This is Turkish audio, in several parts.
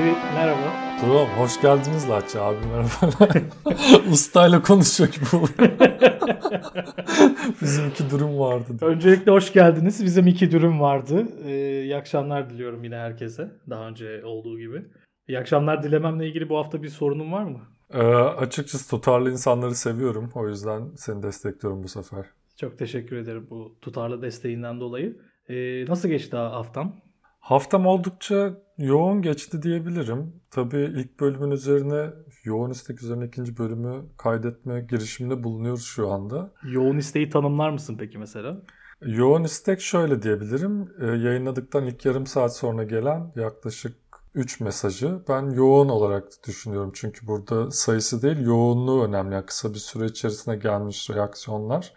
Abi merhaba. Tamam, hoş geldiniz Latçı abi merhaba. Ustayla konuşuyor gibi oluyor. Bizim iki durum vardı. Öncelikle hoş geldiniz. Bizim iki durum vardı. Ee, iyi akşamlar diliyorum yine herkese. Daha önce olduğu gibi. İyi akşamlar dilememle ilgili bu hafta bir sorunun var mı? Ee, açıkçası tutarlı insanları seviyorum. O yüzden seni destekliyorum bu sefer. Çok teşekkür ederim bu tutarlı desteğinden dolayı. Ee, nasıl geçti haftam? Haftam oldukça yoğun geçti diyebilirim. Tabii ilk bölümün üzerine yoğun istek üzerine ikinci bölümü kaydetme girişiminde bulunuyoruz şu anda. Yoğun isteği tanımlar mısın peki mesela? Yoğun istek şöyle diyebilirim. Ee, yayınladıktan ilk yarım saat sonra gelen yaklaşık 3 mesajı ben yoğun olarak düşünüyorum. Çünkü burada sayısı değil yoğunluğu önemli. Yani kısa bir süre içerisinde gelmiş reaksiyonlar.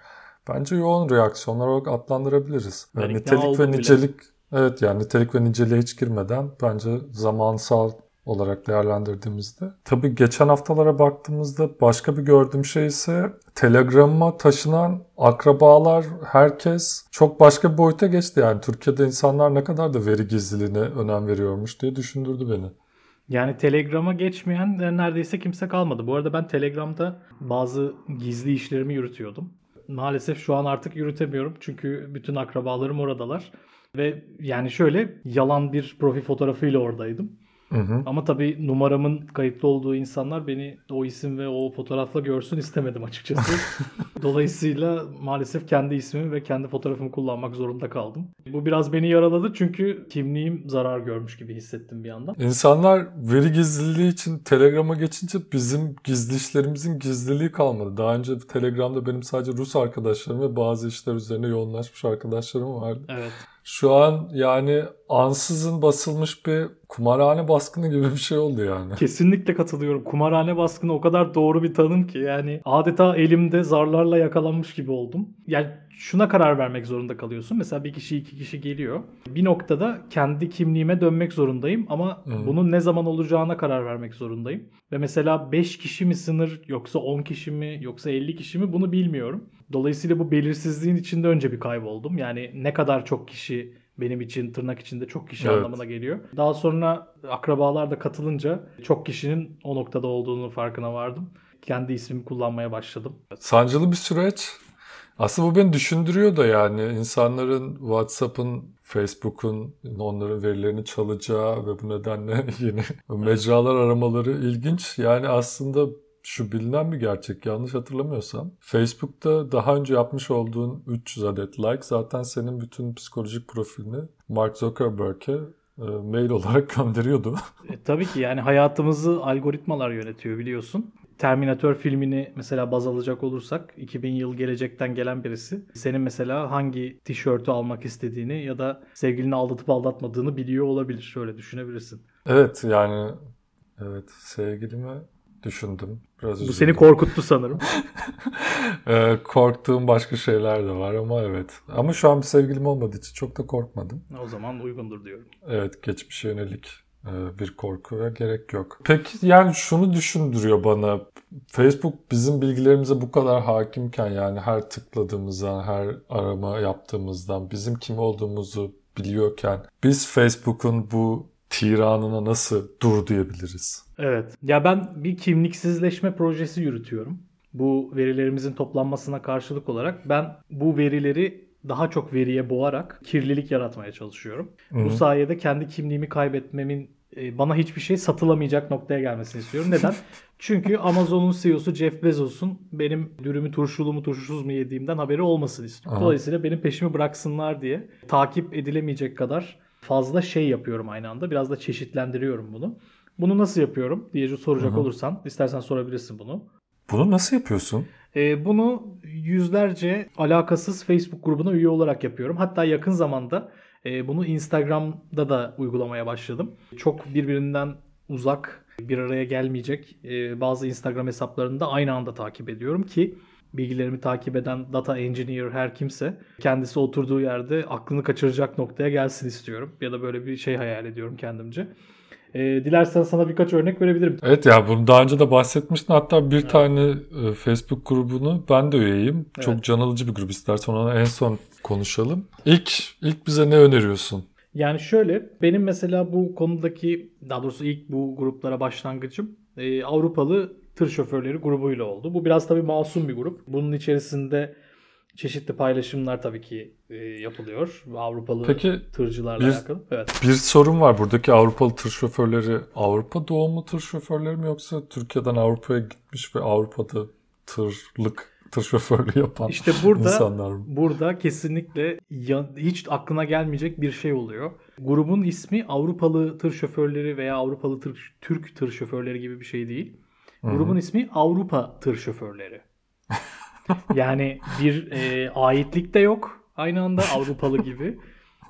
Bence yoğun reaksiyonlar olarak adlandırabiliriz. Ben Yani ikna nitelik ve bile. nicelik evet yani nitelik ve niceliğe hiç girmeden bence zamansal olarak değerlendirdiğimizde. Tabii geçen haftalara baktığımızda başka bir gördüğüm şey ise Telegram'a taşınan akrabalar herkes çok başka bir boyuta geçti. Yani Türkiye'de insanlar ne kadar da veri gizliliğine önem veriyormuş diye düşündürdü beni. Yani Telegram'a geçmeyen neredeyse kimse kalmadı. Bu arada ben Telegram'da bazı gizli işlerimi yürütüyordum. Maalesef şu an artık yürütemiyorum. Çünkü bütün akrabalarım oradalar. Ve yani şöyle yalan bir profil fotoğrafıyla oradaydım. Hı hı. Ama tabii numaramın kayıtlı olduğu insanlar beni o isim ve o fotoğrafla görsün istemedim açıkçası. Dolayısıyla maalesef kendi ismimi ve kendi fotoğrafımı kullanmak zorunda kaldım. Bu biraz beni yaraladı çünkü kimliğim zarar görmüş gibi hissettim bir yandan. İnsanlar veri gizliliği için Telegram'a geçince bizim gizli işlerimizin gizliliği kalmadı. Daha önce Telegram'da benim sadece Rus arkadaşlarım ve bazı işler üzerine yoğunlaşmış arkadaşlarım vardı. Evet. Şu an yani ansızın basılmış bir kumarhane baskını gibi bir şey oldu yani. Kesinlikle katılıyorum. Kumarhane baskını o kadar doğru bir tanım ki yani adeta elimde zarlarla yakalanmış gibi oldum. Yani şuna karar vermek zorunda kalıyorsun. Mesela bir kişi iki kişi geliyor. Bir noktada kendi kimliğime dönmek zorundayım ama Hı. bunun ne zaman olacağına karar vermek zorundayım. Ve mesela 5 kişi mi sınır yoksa 10 kişi mi yoksa 50 kişi mi bunu bilmiyorum. Dolayısıyla bu belirsizliğin içinde önce bir kayboldum. Yani ne kadar çok kişi benim için tırnak içinde çok kişi Evet. anlamına geliyor. Daha sonra akrabalar da katılınca çok kişinin o noktada olduğunu farkına vardım. Kendi ismimi kullanmaya başladım. Sancılı bir süreç. Aslında bu beni düşündürüyor da yani insanların WhatsApp'ın, Facebook'un onların verilerini çalacağı ve bu nedenle yeni mecralar aramaları ilginç. Yani aslında şu bilinen bir gerçek yanlış hatırlamıyorsam. Facebook'ta daha önce yapmış olduğun 300 adet like zaten senin bütün psikolojik profilini Mark Zuckerberg'e e, mail olarak gönderiyordu. E, tabii ki yani hayatımızı algoritmalar yönetiyor biliyorsun. Terminator filmini mesela baz alacak olursak 2000 yıl gelecekten gelen birisi senin mesela hangi tişörtü almak istediğini ya da sevgilini aldatıp aldatmadığını biliyor olabilir. Şöyle düşünebilirsin. Evet yani evet sevgilimi düşündüm. Biraz Bu üzüldüm. seni korkuttu sanırım. Ee, korktuğum başka şeyler de var ama evet. Ama şu an bir sevgilim olmadığı için çok da korkmadım. o zaman uygundur diyorum. Evet geçmişe yönelik e, bir korkuya gerek yok. Peki yani şunu düşündürüyor bana. Facebook bizim bilgilerimize bu kadar hakimken yani her tıkladığımızdan, her arama yaptığımızdan bizim kim olduğumuzu biliyorken biz Facebook'un bu tiranına nasıl dur diyebiliriz? Evet. Ya ben bir kimliksizleşme projesi yürütüyorum. Bu verilerimizin toplanmasına karşılık olarak ben bu verileri daha çok veriye boğarak kirlilik yaratmaya çalışıyorum. Hı. Bu sayede kendi kimliğimi kaybetmemin e, bana hiçbir şey satılamayacak noktaya gelmesini istiyorum. Neden? Çünkü Amazon'un CEO'su Jeff Bezos'un benim dürümü turşulu mu turşusuz mu yediğimden haberi olmasını istiyorum. Aha. Dolayısıyla benim peşimi bıraksınlar diye takip edilemeyecek kadar fazla şey yapıyorum aynı anda. Biraz da çeşitlendiriyorum bunu. Bunu nasıl yapıyorum diye soracak Hı hı. olursan istersen sorabilirsin bunu. Bunu nasıl yapıyorsun? Ee, bunu yüzlerce alakasız Facebook grubuna üye olarak yapıyorum. Hatta yakın zamanda e, bunu Instagram'da da uygulamaya başladım. Çok birbirinden uzak, bir araya gelmeyecek e, bazı Instagram hesaplarını da aynı anda takip ediyorum ki bilgilerimi takip eden data engineer her kimse kendisi oturduğu yerde aklını kaçıracak noktaya gelsin istiyorum. Ya da böyle bir şey hayal ediyorum kendimce. E, dilersen sana birkaç örnek verebilirim. Evet ya bunu daha önce de bahsetmiştin. Hatta bir tane e, Facebook grubunu ben de üyeyim. Evet. Çok can alıcı bir grup. İstersen ona en son konuşalım. İlk ilk bize ne öneriyorsun? Yani şöyle benim mesela bu konudaki daha doğrusu ilk bu gruplara başlangıcım e, Avrupalı tır şoförleri grubuyla oldu. Bu biraz tabii masum bir grup. Bunun içerisinde çeşitli paylaşımlar tabii ki e, yapılıyor. Avrupalı Peki, tırcılarla bir- alakalı. Evet. Bir sorun var. Buradaki Avrupalı tır şoförleri Avrupa doğumlu tır şoförleri mi yoksa Türkiye'den Avrupa'ya gitmiş ve Avrupa'da tırlık, tır şoförlüğü yapan İşte burada insanlar mı? burada kesinlikle ya- hiç aklına gelmeyecek bir şey oluyor. Grubun ismi Avrupalı tır şoförleri veya Avrupalı tır, Türk tır şoförleri gibi bir şey değil. Grubun ismi Avrupa tır şoförleri. yani bir e, aitlik de yok aynı anda Avrupalı gibi.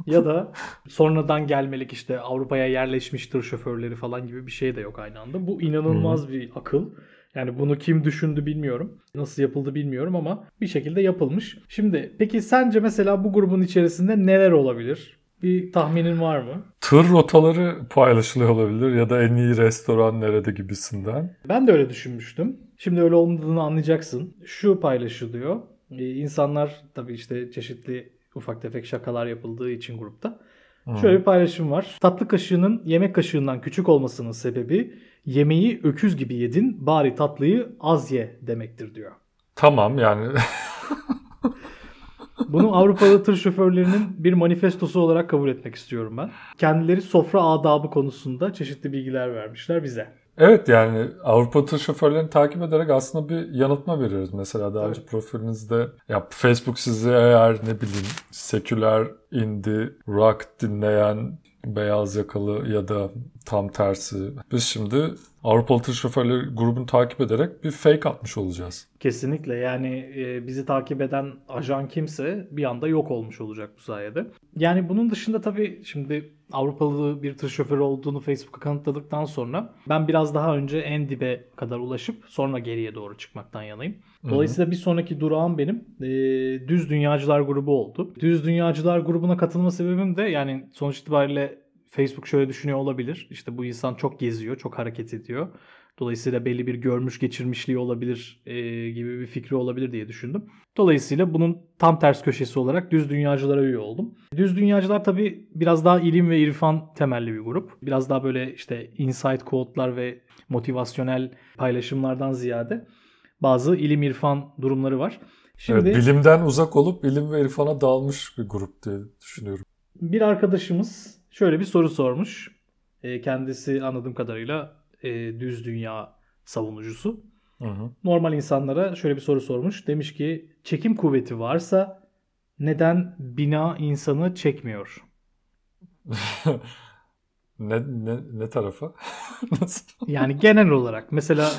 Ya da sonradan gelmelik işte Avrupa'ya yerleşmiş tır şoförleri falan gibi bir şey de yok aynı anda. Bu inanılmaz bir akıl. Yani bunu kim düşündü bilmiyorum. Nasıl yapıldı bilmiyorum ama bir şekilde yapılmış. Şimdi peki sence mesela bu grubun içerisinde neler olabilir? Bir tahminin var mı? Tır rotaları paylaşılıyor olabilir ya da en iyi restoran nerede gibisinden. Ben de öyle düşünmüştüm. Şimdi öyle olmadığını anlayacaksın. Şu paylaşılıyor. Ee, insanlar tabii işte çeşitli ufak tefek şakalar yapıldığı için grupta. Şöyle bir paylaşım var. Tatlı kaşığının yemek kaşığından küçük olmasının sebebi yemeği öküz gibi yedin bari tatlıyı az ye demektir diyor. Tamam yani Bunu Avrupalı tır şoförlerinin bir manifestosu olarak kabul etmek istiyorum ben. Kendileri sofra adabı konusunda çeşitli bilgiler vermişler bize. Evet yani Avrupa tır şoförlerini takip ederek aslında bir yanıltma veriyoruz. Mesela daha önce Evet. profilinizde ya Facebook sizi eğer ne bileyim seküler, indie, rock dinleyen beyaz yakalı ya da tam tersi. Biz şimdi Avrupalı tır şoförleri grubunu takip ederek bir fake atmış olacağız. Kesinlikle yani e, bizi takip eden ajan kimse bir anda yok olmuş olacak bu sayede. Yani bunun dışında tabii şimdi Avrupalı bir tır şoförü olduğunu Facebook'a kanıtladıktan sonra ben biraz daha önce en dibe kadar ulaşıp sonra geriye doğru çıkmaktan yanayım. Dolayısıyla bir sonraki durağım benim e, Düz Dünyacılar grubu oldu. Düz Dünyacılar grubuna katılma sebebim de yani sonuç itibariyle Facebook şöyle düşünüyor olabilir. İşte bu insan çok geziyor, çok hareket ediyor. Dolayısıyla belli bir görmüş geçirmişliği olabilir e, gibi bir fikri olabilir diye düşündüm. Dolayısıyla bunun tam ters köşesi olarak düz dünyacılara üye oldum. Düz dünyacılar tabii biraz daha ilim ve irfan temelli bir grup. Biraz daha böyle işte insight quote'lar ve motivasyonel paylaşımlardan ziyade bazı ilim irfan durumları var. Şimdi Evet, bilimden uzak olup ilim ve irfana dalmış bir grup diye düşünüyorum. bir arkadaşımız şöyle bir soru sormuş. E, kendisi anladığım kadarıyla e, düz dünya savunucusu. Hı hı. normal insanlara şöyle bir soru sormuş. Demiş ki çekim kuvveti varsa neden bina insanı çekmiyor? ne, ne, ne tarafa? Nasıl? Yani genel olarak mesela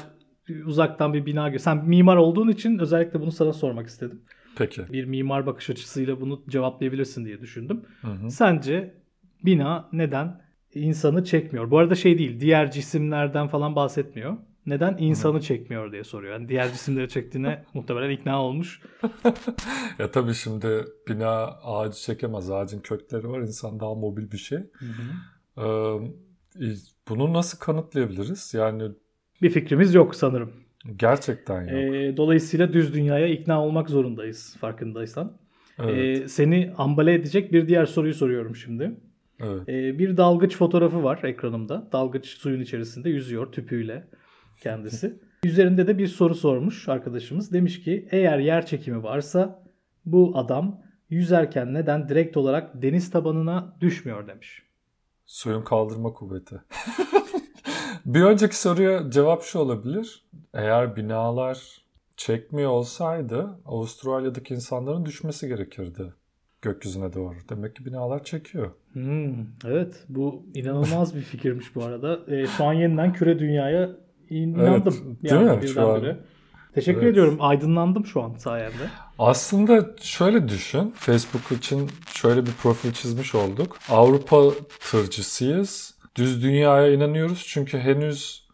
uzaktan bir bina gör. Sen mimar olduğun için özellikle bunu sana sormak istedim. Peki. Bir mimar bakış açısıyla bunu cevaplayabilirsin diye düşündüm. Hı hı. Sence bina neden insanı çekmiyor? Bu arada şey değil, diğer cisimlerden falan bahsetmiyor. Neden insanı çekmiyor diye soruyor. Yani diğer cisimleri çektiğine muhtemelen ikna olmuş. Ya tabii şimdi bina ağacı çekemez. Ağacın kökleri var. İnsan daha mobil bir şey. Ee, bunu nasıl kanıtlayabiliriz? Yani Bir fikrimiz yok sanırım. gerçekten yok. Ee, dolayısıyla düz dünyaya ikna olmak zorundayız farkındaysan. evet, Ee, seni ambale edecek bir diğer soruyu soruyorum şimdi. Evet. Ee, bir dalgıç fotoğrafı var ekranımda. Dalgıç suyun içerisinde yüzüyor tüpüyle kendisi. Üzerinde de bir soru sormuş arkadaşımız. Demiş ki eğer yer çekimi varsa bu adam yüzerken neden direkt olarak deniz tabanına düşmüyor demiş. Suyun kaldırma kuvveti. bir önceki soruya cevap şu olabilir. Eğer binalar çekmiyor olsaydı Avustralya'daki insanların düşmesi gerekirdi gökyüzüne doğru. Demek ki binalar çekiyor. Hmm, evet bu inanılmaz bir fikirmiş bu arada. Ee, şu an yeniden küre dünyaya in- inandım. değil yani mi? Şu an- Teşekkür Evet. ediyorum. Aydınlandım şu an sayende. Aslında şöyle düşün. Facebook için şöyle bir profil çizmiş olduk. Avrupa tırcısıyız. Düz dünyaya inanıyoruz çünkü henüz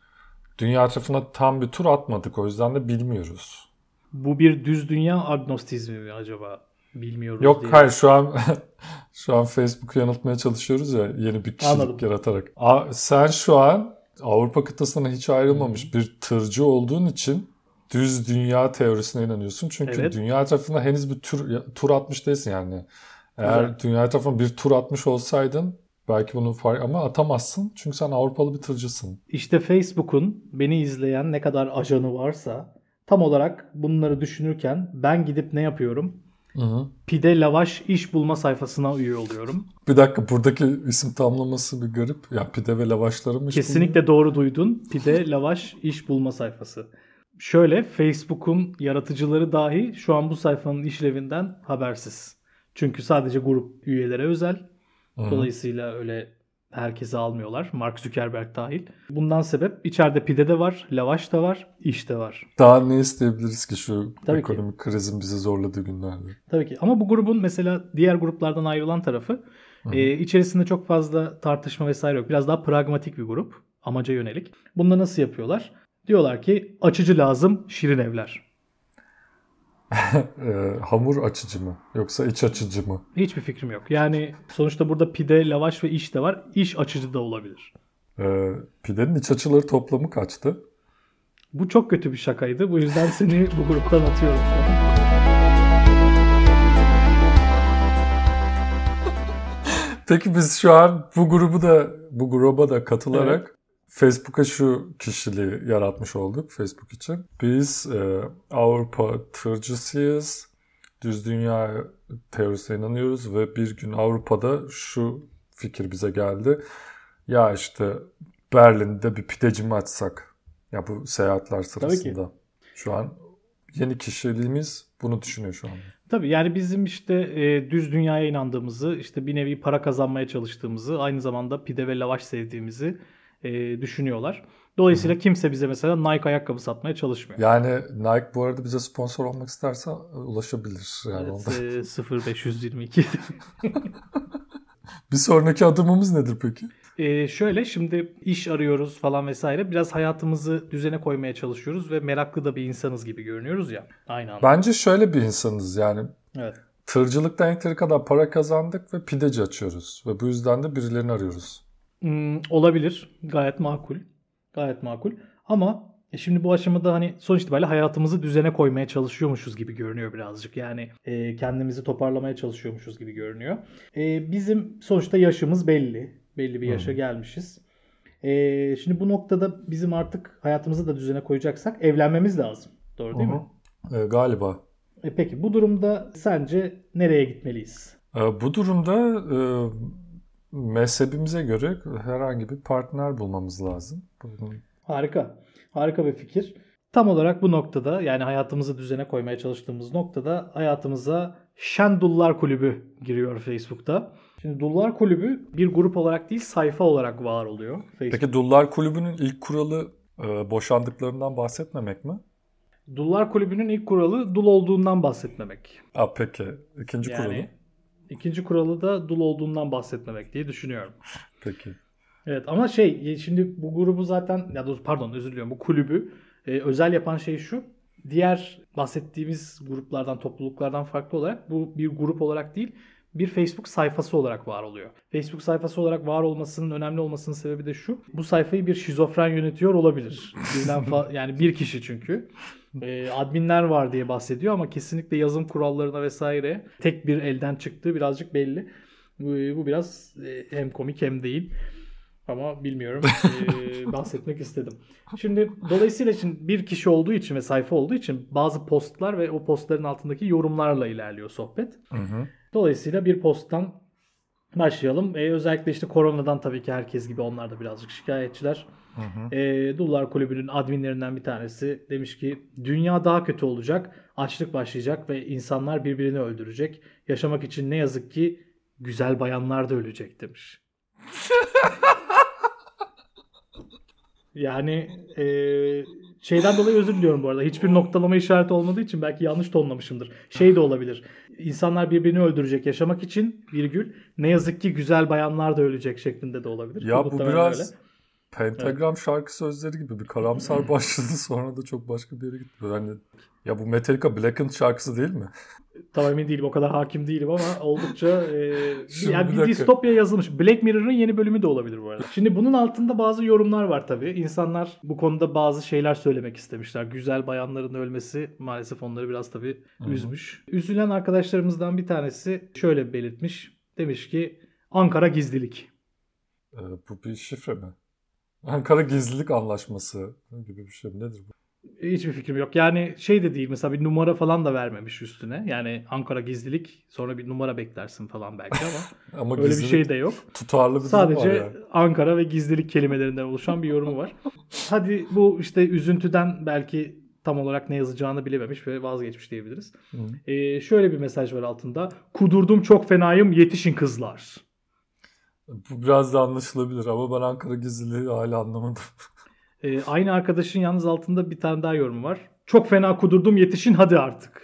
dünya tarafına tam bir tur atmadık. O yüzden de bilmiyoruz. Bu bir düz dünya agnostizmi mi acaba? Bilmiyoruz Yok diye. hayır şu an şu an Facebook'u yanıltmaya çalışıyoruz ya yeni bir kişilik Anladım. yaratarak. A- sen şu an Avrupa kıtasına hiç ayrılmamış bir tırcı olduğun için düz dünya teorisine inanıyorsun. Çünkü Evet. dünya tarafına henüz bir tur tur atmış değilsin yani. Eğer Güzel. dünya etrafına bir tur atmış olsaydın belki bunu fark ama atamazsın. Çünkü sen Avrupalı bir tırcısın. İşte Facebook'un beni izleyen ne kadar ajanı varsa tam olarak bunları düşünürken ben gidip ne yapıyorum? Hı hı. Pide Lavaş iş bulma sayfasına üye oluyorum. Bir dakika buradaki isim tamlaması bir garip. Ya pide ve lavaşlarım Kesinlikle doğru duydun. Pide Lavaş iş bulma sayfası. Şöyle Facebook'un yaratıcıları dahi şu an bu sayfanın işlevinden habersiz. Çünkü sadece grup üyelere özel. Dolayısıyla öyle herkese almıyorlar. Mark Zuckerberg dahil. Bundan sebep içeride pide de var, lavaş da var, iş de var. Daha ne isteyebiliriz ki şu Tabii ki. ekonomik krizin bizi zorladığı günlerde? Tabii ki. Ama bu grubun mesela diğer gruplardan ayrılan tarafı e, içerisinde çok fazla tartışma vesaire yok. Biraz daha pragmatik bir grup. Amaca yönelik. Bunu da nasıl yapıyorlar? Diyorlar ki açıcı lazım şirin evler. Ee, hamur açıcı mı? Yoksa iç açıcı mı? Hiçbir fikrim yok. Yani sonuçta burada pide, lavaş ve iş de var. İş açıcı da olabilir. Ee, pidenin iç açıları toplamı kaçtı? Bu çok kötü bir şakaydı. Bu yüzden seni bu gruptan atıyorum. Peki biz şu an bu grubu da bu gruba da katılarak Facebook'a şu kişiliği yaratmış olduk Facebook için. Biz e, Avrupa tırcısıyız. Düz dünya teorisine inanıyoruz ve bir gün Avrupa'da şu fikir bize geldi. Ya işte Berlin'de bir pideci mi açsak? Ya bu seyahatler sırasında. Şu an yeni kişiliğimiz bunu düşünüyor şu anda. Tabii yani bizim işte e, düz dünyaya inandığımızı, işte bir nevi para kazanmaya çalıştığımızı, aynı zamanda pide ve lavaş sevdiğimizi e, düşünüyorlar. Dolayısıyla kimse bize mesela Nike ayakkabı satmaya çalışmıyor. Yani Nike bu arada bize sponsor olmak isterse ulaşabilir. Yani Evet, onda. e, 0522. Bir sonraki adımımız nedir peki? e, şöyle şimdi iş arıyoruz falan vesaire. Biraz hayatımızı düzene koymaya çalışıyoruz ve meraklı da bir insanız gibi görünüyoruz ya. Aynı anda. Bence şöyle bir insanız yani Evet. tırcılıktan yeteri kadar para kazandık ve pideci açıyoruz. Ve bu yüzden de birilerini arıyoruz. Hmm, olabilir. Gayet makul. Gayet makul. Ama e, şimdi bu aşamada hani sonuç itibariyle hayatımızı düzene koymaya çalışıyormuşuz gibi görünüyor birazcık. Yani e, kendimizi toparlamaya çalışıyormuşuz gibi görünüyor. E, bizim sonuçta yaşımız belli. Belli bir yaşa gelmişiz. E, şimdi bu noktada bizim artık hayatımızı da düzene koyacaksak evlenmemiz lazım. Doğru değil hı. mi? Ee, galiba. E, peki bu durumda sence nereye gitmeliyiz? Ee, bu durumda e, mezhebimize göre herhangi bir partner bulmamız lazım. Bunun- Harika. Harika bir fikir. Tam olarak bu noktada yani hayatımızı düzene koymaya çalıştığımız noktada hayatımıza Şen Dullar Kulübü giriyor Facebook'ta. Şimdi Dullar Kulübü bir grup olarak değil sayfa olarak var oluyor. Facebook. Peki Dullar Kulübü'nün ilk kuralı e, boşandıklarından bahsetmemek mi? Dullar Kulübü'nün ilk kuralı dul olduğundan bahsetmemek. Aa, peki. İkinci kuralı? İkinci kuralı da dul olduğundan bahsetmemek diye düşünüyorum. Peki. Evet ama şey şimdi bu grubu zaten ya doğrusu pardon özür diliyorum bu kulübü e, özel yapan şey şu. Diğer bahsettiğimiz gruplardan, topluluklardan farklı olarak bu bir grup olarak değil bir Facebook sayfası olarak var oluyor. Facebook sayfası olarak var olmasının önemli olmasının sebebi de şu. Bu sayfayı bir şizofren yönetiyor olabilir. Birden yani bir kişi çünkü. E, adminler var diye bahsediyor ama kesinlikle yazım kurallarına vesaire tek bir elden çıktığı birazcık belli. Bu, bu biraz e, hem komik hem değil. Ama bilmiyorum. Ee, bahsetmek istedim. Şimdi dolayısıyla şimdi bir kişi olduğu için ve sayfa olduğu için bazı postlar ve o postların altındaki yorumlarla ilerliyor sohbet. Hı hı. Dolayısıyla bir posttan başlayalım. Ee, özellikle işte koronadan tabii ki herkes gibi onlar da birazcık şikayetçiler. Hı hı. Ee, Dullar Kulübü'nün adminlerinden bir tanesi demiş ki dünya daha kötü olacak, açlık başlayacak ve insanlar birbirini öldürecek. Yaşamak için ne yazık ki güzel bayanlar da ölecek demiş. Yani e, şeyden dolayı özür diliyorum bu arada. Hiçbir noktalama işareti olmadığı için belki yanlış tonlamışımdır. Şey de olabilir. İnsanlar birbirini öldürecek yaşamak için virgül. Ne yazık ki güzel bayanlar da ölecek şeklinde de olabilir. Ya bu Muhtemelen biraz öyle. Pentagram evet. şarkı sözleri gibi bir karamsar başladı sonra da çok başka bir yere gitti. Yani ya bu Metallica Blackened şarkısı değil mi? Tam emin değilim o kadar hakim değilim ama oldukça e, yani bir, bir distopya yazılmış. Black Mirror'ın yeni bölümü de olabilir bu arada. Şimdi bunun altında bazı yorumlar var tabii. İnsanlar bu konuda bazı şeyler söylemek istemişler. Güzel bayanların ölmesi maalesef onları biraz tabii Hı-hı. üzmüş. Üzülen arkadaşlarımızdan bir tanesi şöyle belirtmiş. Demiş ki Ankara gizlilik. Ee, bu bir şifre mi? Ankara gizlilik anlaşması gibi bir şey nedir bu? Hiçbir fikrim yok. Yani şey de değil mesela bir numara falan da vermemiş üstüne. Yani Ankara gizlilik sonra bir numara beklersin falan belki ama, ama öyle bir şey de yok. Tutarlı bir Sadece var yani. Ankara ve gizlilik kelimelerinden oluşan bir yorumu var. Hadi bu işte üzüntüden belki tam olarak ne yazacağını bilememiş ve vazgeçmiş diyebiliriz. Ee, şöyle bir mesaj var altında. Kudurdum çok fenayım yetişin kızlar. Bu biraz da anlaşılabilir ama ben Ankara gizliliği hala anlamadım. Ee, aynı arkadaşın yalnız altında bir tane daha yorum var. Çok fena kudurdum yetişin hadi artık.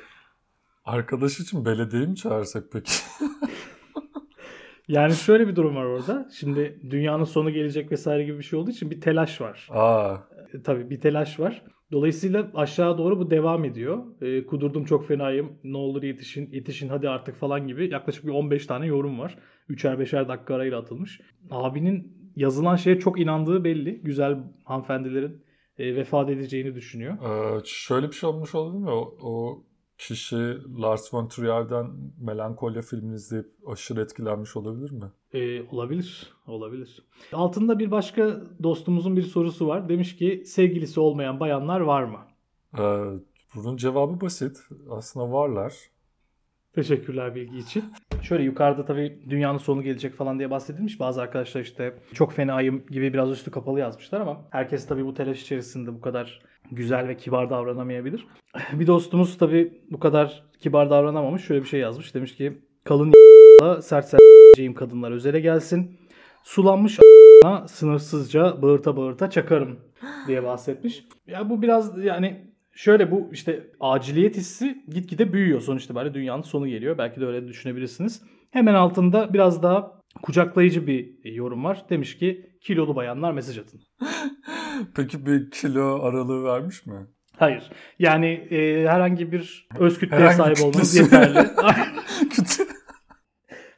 Arkadaş için belediyeyi mi çağırsak peki? yani şöyle bir durum var orada. Şimdi dünyanın sonu gelecek vesaire gibi bir şey olduğu için bir telaş var. Aa. E, tabii bir telaş var. Dolayısıyla aşağı doğru bu devam ediyor. E, kudurdum çok fenayım. Ne olur yetişin, yetişin hadi artık falan gibi yaklaşık bir 15 tane yorum var. Üçer beşer dakika arayla atılmış. Abinin yazılan şeye çok inandığı belli. Güzel hanımefendilerin e, vefat edeceğini düşünüyor. Ee, şöyle bir şey olmuş olabilir mi? O, o kişi Lars von Trier'den Melankolya filmini izleyip aşırı etkilenmiş olabilir mi? Ee, olabilir, olabilir. Altında bir başka dostumuzun bir sorusu var. Demiş ki sevgilisi olmayan bayanlar var mı? Ee, bunun cevabı basit. Aslında varlar. Teşekkürler bilgi için. Şöyle yukarıda tabii dünyanın sonu gelecek falan diye bahsedilmiş. Bazı arkadaşlar işte çok fenayım gibi biraz üstü kapalı yazmışlar ama herkes tabii bu telaş içerisinde bu kadar güzel ve kibar davranamayabilir. Bir dostumuz tabii bu kadar kibar davranamamış. Şöyle bir şey yazmış. Demiş ki kalın sert sert kadınlar özele gelsin. Sulanmış sınırsızca bağırta bağırta çakarım diye bahsetmiş. Ya bu biraz yani Şöyle bu işte aciliyet hissi gitgide büyüyor sonuç itibariyle dünyanın sonu geliyor. Belki de öyle düşünebilirsiniz. Hemen altında biraz daha kucaklayıcı bir yorum var. Demiş ki kilolu bayanlar mesaj atın. Peki bir kilo aralığı vermiş mi? Hayır. Yani e, herhangi bir öz kütleye sahip olmanız yeterli.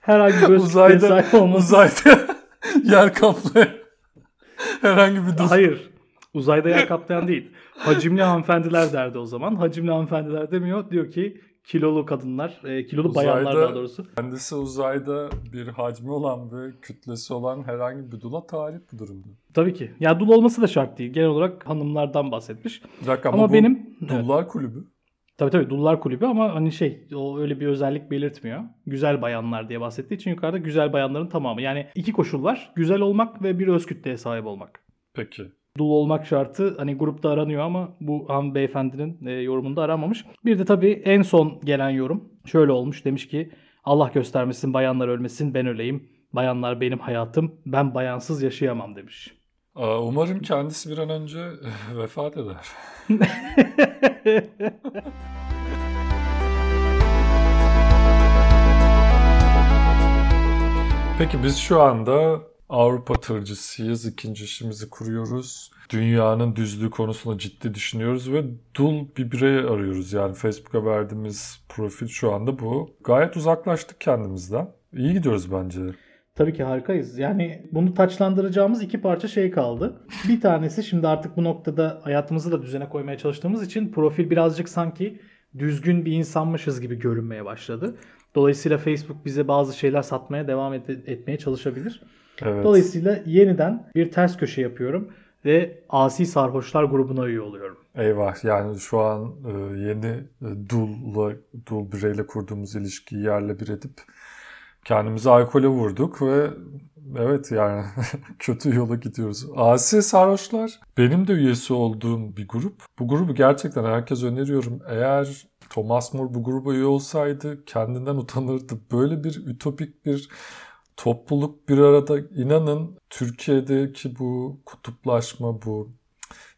herhangi bir öz uzayda, kütleye sahip olmanız. Uzayda yer kaplayan herhangi bir... Hayır. Uzayda yer kaplayan değil. Hacimli hanımefendiler derdi o zaman. Hacimli hanımefendiler demiyor. Diyor ki kilolu kadınlar, e, kilolu uzayda, bayanlar daha doğrusu. Kendisi uzayda bir hacmi olan ve kütlesi olan herhangi bir dula talip bu durumda. Tabii ki. Ya dul olması da şart değil. Genel olarak hanımlardan bahsetmiş. Bir dakika ama, ama benim dullar evet. kulübü. Tabii tabii dullar kulübü ama hani şey o öyle bir özellik belirtmiyor. Güzel bayanlar diye bahsettiği için yukarıda güzel bayanların tamamı. Yani iki koşul var. Güzel olmak ve bir öz kütleye sahip olmak. Peki dul olmak şartı hani grupta aranıyor ama bu han beyefendinin e, yorumunda aranmamış. Bir de tabii en son gelen yorum şöyle olmuş. Demiş ki Allah göstermesin bayanlar ölmesin ben öleyim. Bayanlar benim hayatım ben bayansız yaşayamam demiş. Umarım kendisi bir an önce vefat eder. Peki biz şu anda Avrupa tırcısıyız. İkinci işimizi kuruyoruz. Dünyanın düzlüğü konusunda ciddi düşünüyoruz ve dul bir birey arıyoruz. Yani Facebook'a verdiğimiz profil şu anda bu. Gayet uzaklaştık kendimizden. İyi gidiyoruz bence. Tabii ki harikayız. Yani bunu taçlandıracağımız iki parça şey kaldı. Bir tanesi şimdi artık bu noktada hayatımızı da düzene koymaya çalıştığımız için profil birazcık sanki düzgün bir insanmışız gibi görünmeye başladı. Dolayısıyla Facebook bize bazı şeyler satmaya devam et- etmeye çalışabilir. Evet. Dolayısıyla yeniden bir ters köşe yapıyorum ve Asi Sarhoşlar grubuna üye oluyorum. Eyvah yani şu an e, yeni e, Dul'la, Dul bireyle kurduğumuz ilişkiyi yerle bir edip kendimizi alkole vurduk ve evet yani kötü yola gidiyoruz. Asi Sarhoşlar benim de üyesi olduğum bir grup. Bu grubu gerçekten herkes öneriyorum. Eğer Thomas More bu gruba üye olsaydı kendinden utanırdı. Böyle bir ütopik bir topluluk bir arada inanın Türkiye'deki bu kutuplaşma, bu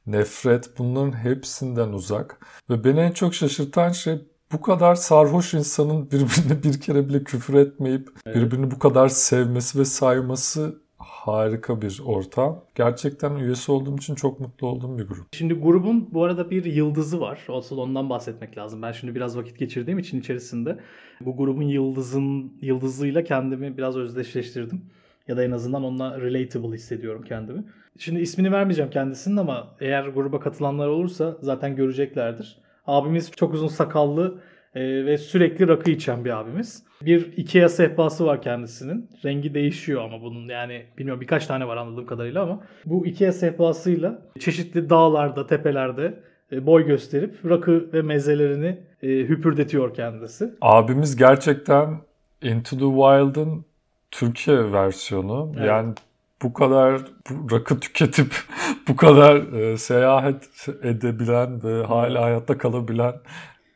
nefret bunların hepsinden uzak. Ve beni en çok şaşırtan şey bu kadar sarhoş insanın birbirine bir kere bile küfür etmeyip evet. birbirini bu kadar sevmesi ve sayması harika bir ortam. Gerçekten üyesi olduğum için çok mutlu olduğum bir grup. Şimdi grubun bu arada bir yıldızı var. Asıl ondan bahsetmek lazım. Ben şimdi biraz vakit geçirdiğim için içerisinde bu grubun yıldızın yıldızıyla kendimi biraz özdeşleştirdim. Ya da en azından onunla relatable hissediyorum kendimi. Şimdi ismini vermeyeceğim kendisinin ama eğer gruba katılanlar olursa zaten göreceklerdir. Abimiz çok uzun sakallı e, ve sürekli rakı içen bir abimiz. Bir Ikea sehpası var kendisinin. Rengi değişiyor ama bunun yani bilmiyorum birkaç tane var anladığım kadarıyla ama bu Ikea sehpasıyla çeşitli dağlarda, tepelerde e, boy gösterip rakı ve mezelerini e, hüpürdetiyor kendisi. Abimiz gerçekten Into the Wild'ın Türkiye versiyonu. Evet. Yani bu kadar bu rakı tüketip bu kadar e, seyahat edebilen ve hala hayatta kalabilen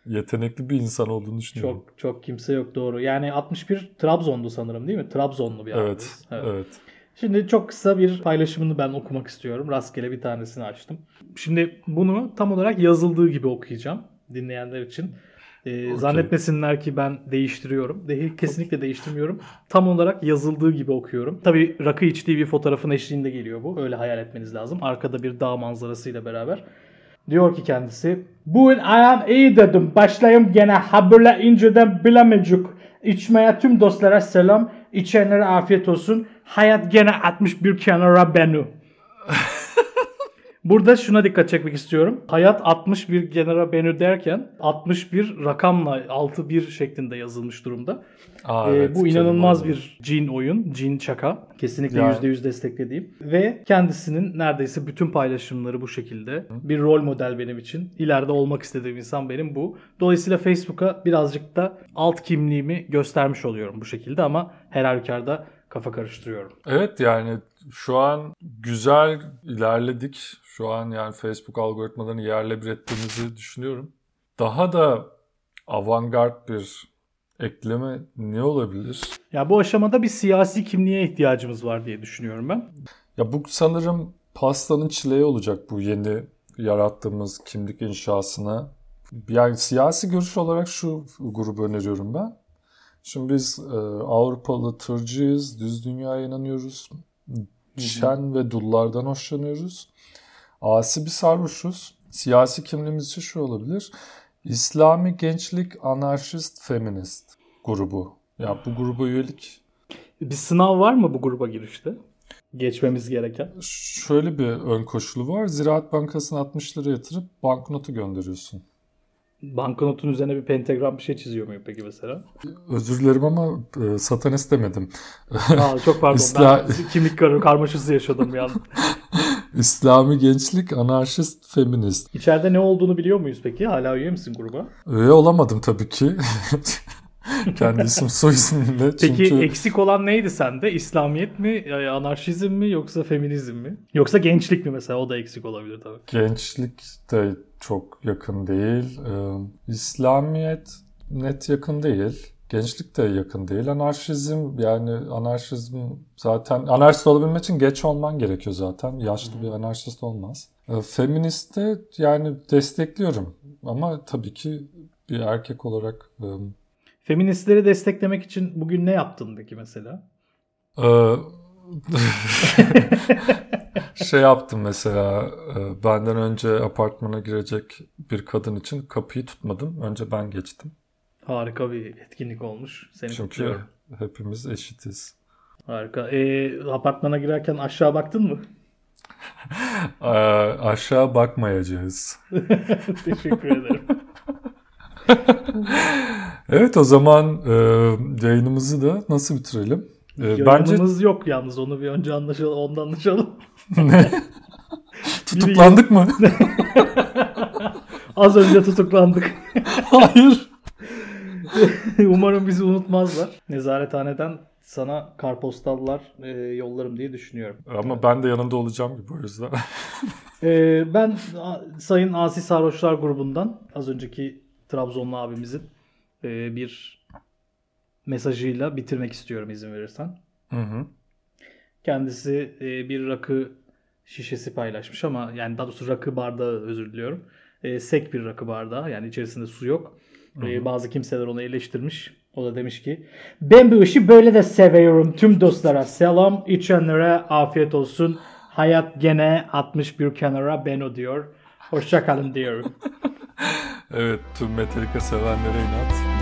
yetenekli bir insan olduğunu düşünüyorum. Çok çok kimse yok doğru. Yani 61 Trabzon'du sanırım değil mi? Trabzonlu bir Evet, abimiz. evet. Şimdi çok kısa bir paylaşımını ben okumak istiyorum. Rastgele bir tanesini açtım. Şimdi bunu tam olarak yazıldığı gibi okuyacağım dinleyenler için. Ee, Okey. Zannetmesinler ki ben değiştiriyorum. Değil, kesinlikle değiştirmiyorum. Tam olarak yazıldığı gibi okuyorum. Tabii rakı içtiği bir fotoğrafın eşliğinde geliyor bu. Öyle hayal etmeniz lazım. Arkada bir dağ manzarasıyla beraber. Diyor ki kendisi. Bugün ayağım iyi dedim. Başlayayım gene ha böyle inceden bilemecik. İçmeye tüm dostlara selam. İçenlere afiyet olsun. Hayat gene atmış bir kenara beni. Burada şuna dikkat çekmek istiyorum. Hayat 61 genera beni derken 61 rakamla 61 şeklinde yazılmış durumda. Aa, Ee, evet, bu inanılmaz bir cin oyun, cin şaka. Kesinlikle Yani- %100 desteklediğim. Ve kendisinin neredeyse bütün paylaşımları bu şekilde. Bir rol model benim için. İleride olmak istediğim insan benim bu. Dolayısıyla Facebook'a birazcık da alt kimliğimi göstermiş oluyorum bu şekilde ama her halükarda kafa karıştırıyorum. Evet yani şu an güzel ilerledik. Şu an yani Facebook algoritmalarını yerle bir ettiğimizi düşünüyorum. Daha da avantgard bir ekleme ne olabilir? Ya bu aşamada bir siyasi kimliğe ihtiyacımız var diye düşünüyorum ben. Ya bu sanırım pastanın çileği olacak bu yeni yarattığımız kimlik inşasına. Yani siyasi görüş olarak şu grubu öneriyorum ben. Şimdi biz e, Avrupalı tırcıyız, düz dünyaya inanıyoruz. Şen ve dullardan hoşlanıyoruz. Asi bir sarhoşuz. Siyasi kimliğimiz ise şu olabilir. İslami Gençlik Anarşist Feminist grubu. Ya bu gruba üyelik Bir sınav var mı bu gruba girişte? Geçmemiz gereken. Şöyle bir ön koşulu var. Ziraat Bankası'na 60 lira yatırıp banknotu gönderiyorsun. Banknotun üzerine bir pentagram bir şey çiziyor muyum peki mesela? Özür dilerim ama e, satanist demedim. Aa, çok pardon İsla- ben kimlik kar- karmaşası yaşadım bir an. İslami Gençlik Anarşist Feminist. İçeride ne olduğunu biliyor muyuz peki? Hala üye misin gruba? Üye olamadım tabii ki. Kendi isim soy ismimle. Peki Çünkü eksik olan neydi sende? İslamiyet mi, e, anarşizm mi yoksa feminizm mi? Yoksa gençlik mi mesela? O da eksik olabilir tabii. gençlik de çok yakın değil. Ee, İslamiyet net yakın değil. Gençlik de yakın değil. Anarşizm yani anarşizm zaten anarşist olabilmek için geç olman gerekiyor zaten. Yaşlı bir anarşist olmaz. Ee, Feminist de yani destekliyorum. Ama tabii ki bir erkek olarak e, Feministleri desteklemek için bugün ne yaptın peki mesela? Ee, şey yaptım mesela e, benden önce apartmana girecek bir kadın için kapıyı tutmadım. Önce ben geçtim. Harika bir etkinlik olmuş. Seni Çünkü kutluyorum. hepimiz eşitiz. Harika. E, apartmana girerken aşağı baktın mı? Ee, aşağı bakmayacağız. Teşekkür ederim. Evet o zaman e, yayınımızı da nasıl bitirelim? E, bence yok yalnız onu bir önce anlaşalım, ondan anlaşalım. ne? Tutuklandık mı? Az önce tutuklandık. Hayır. Umarım bizi unutmazlar. Nezarethaneden sana karpostallar e, yollarım diye düşünüyorum. Ama ben de yanında olacağım gibi o yüzden. E, ben Sayın Asi Sarhoşlar grubundan az önceki Trabzonlu abimizin e, bir mesajıyla bitirmek istiyorum izin verirsen. Hı hı. Kendisi e, bir rakı şişesi paylaşmış ama yani daha doğrusu rakı bardağı özür diliyorum. E, sek bir rakı bardağı yani içerisinde su yok. E, bazı kimseler onu eleştirmiş. O da demiş ki ben bu işi böyle de seviyorum tüm dostlara. Selam içenlere afiyet olsun. Hayat gene 61 kenara ben o diyor. Hoşçakalın diyorum. Evet tüm Metallica sevenlere inat.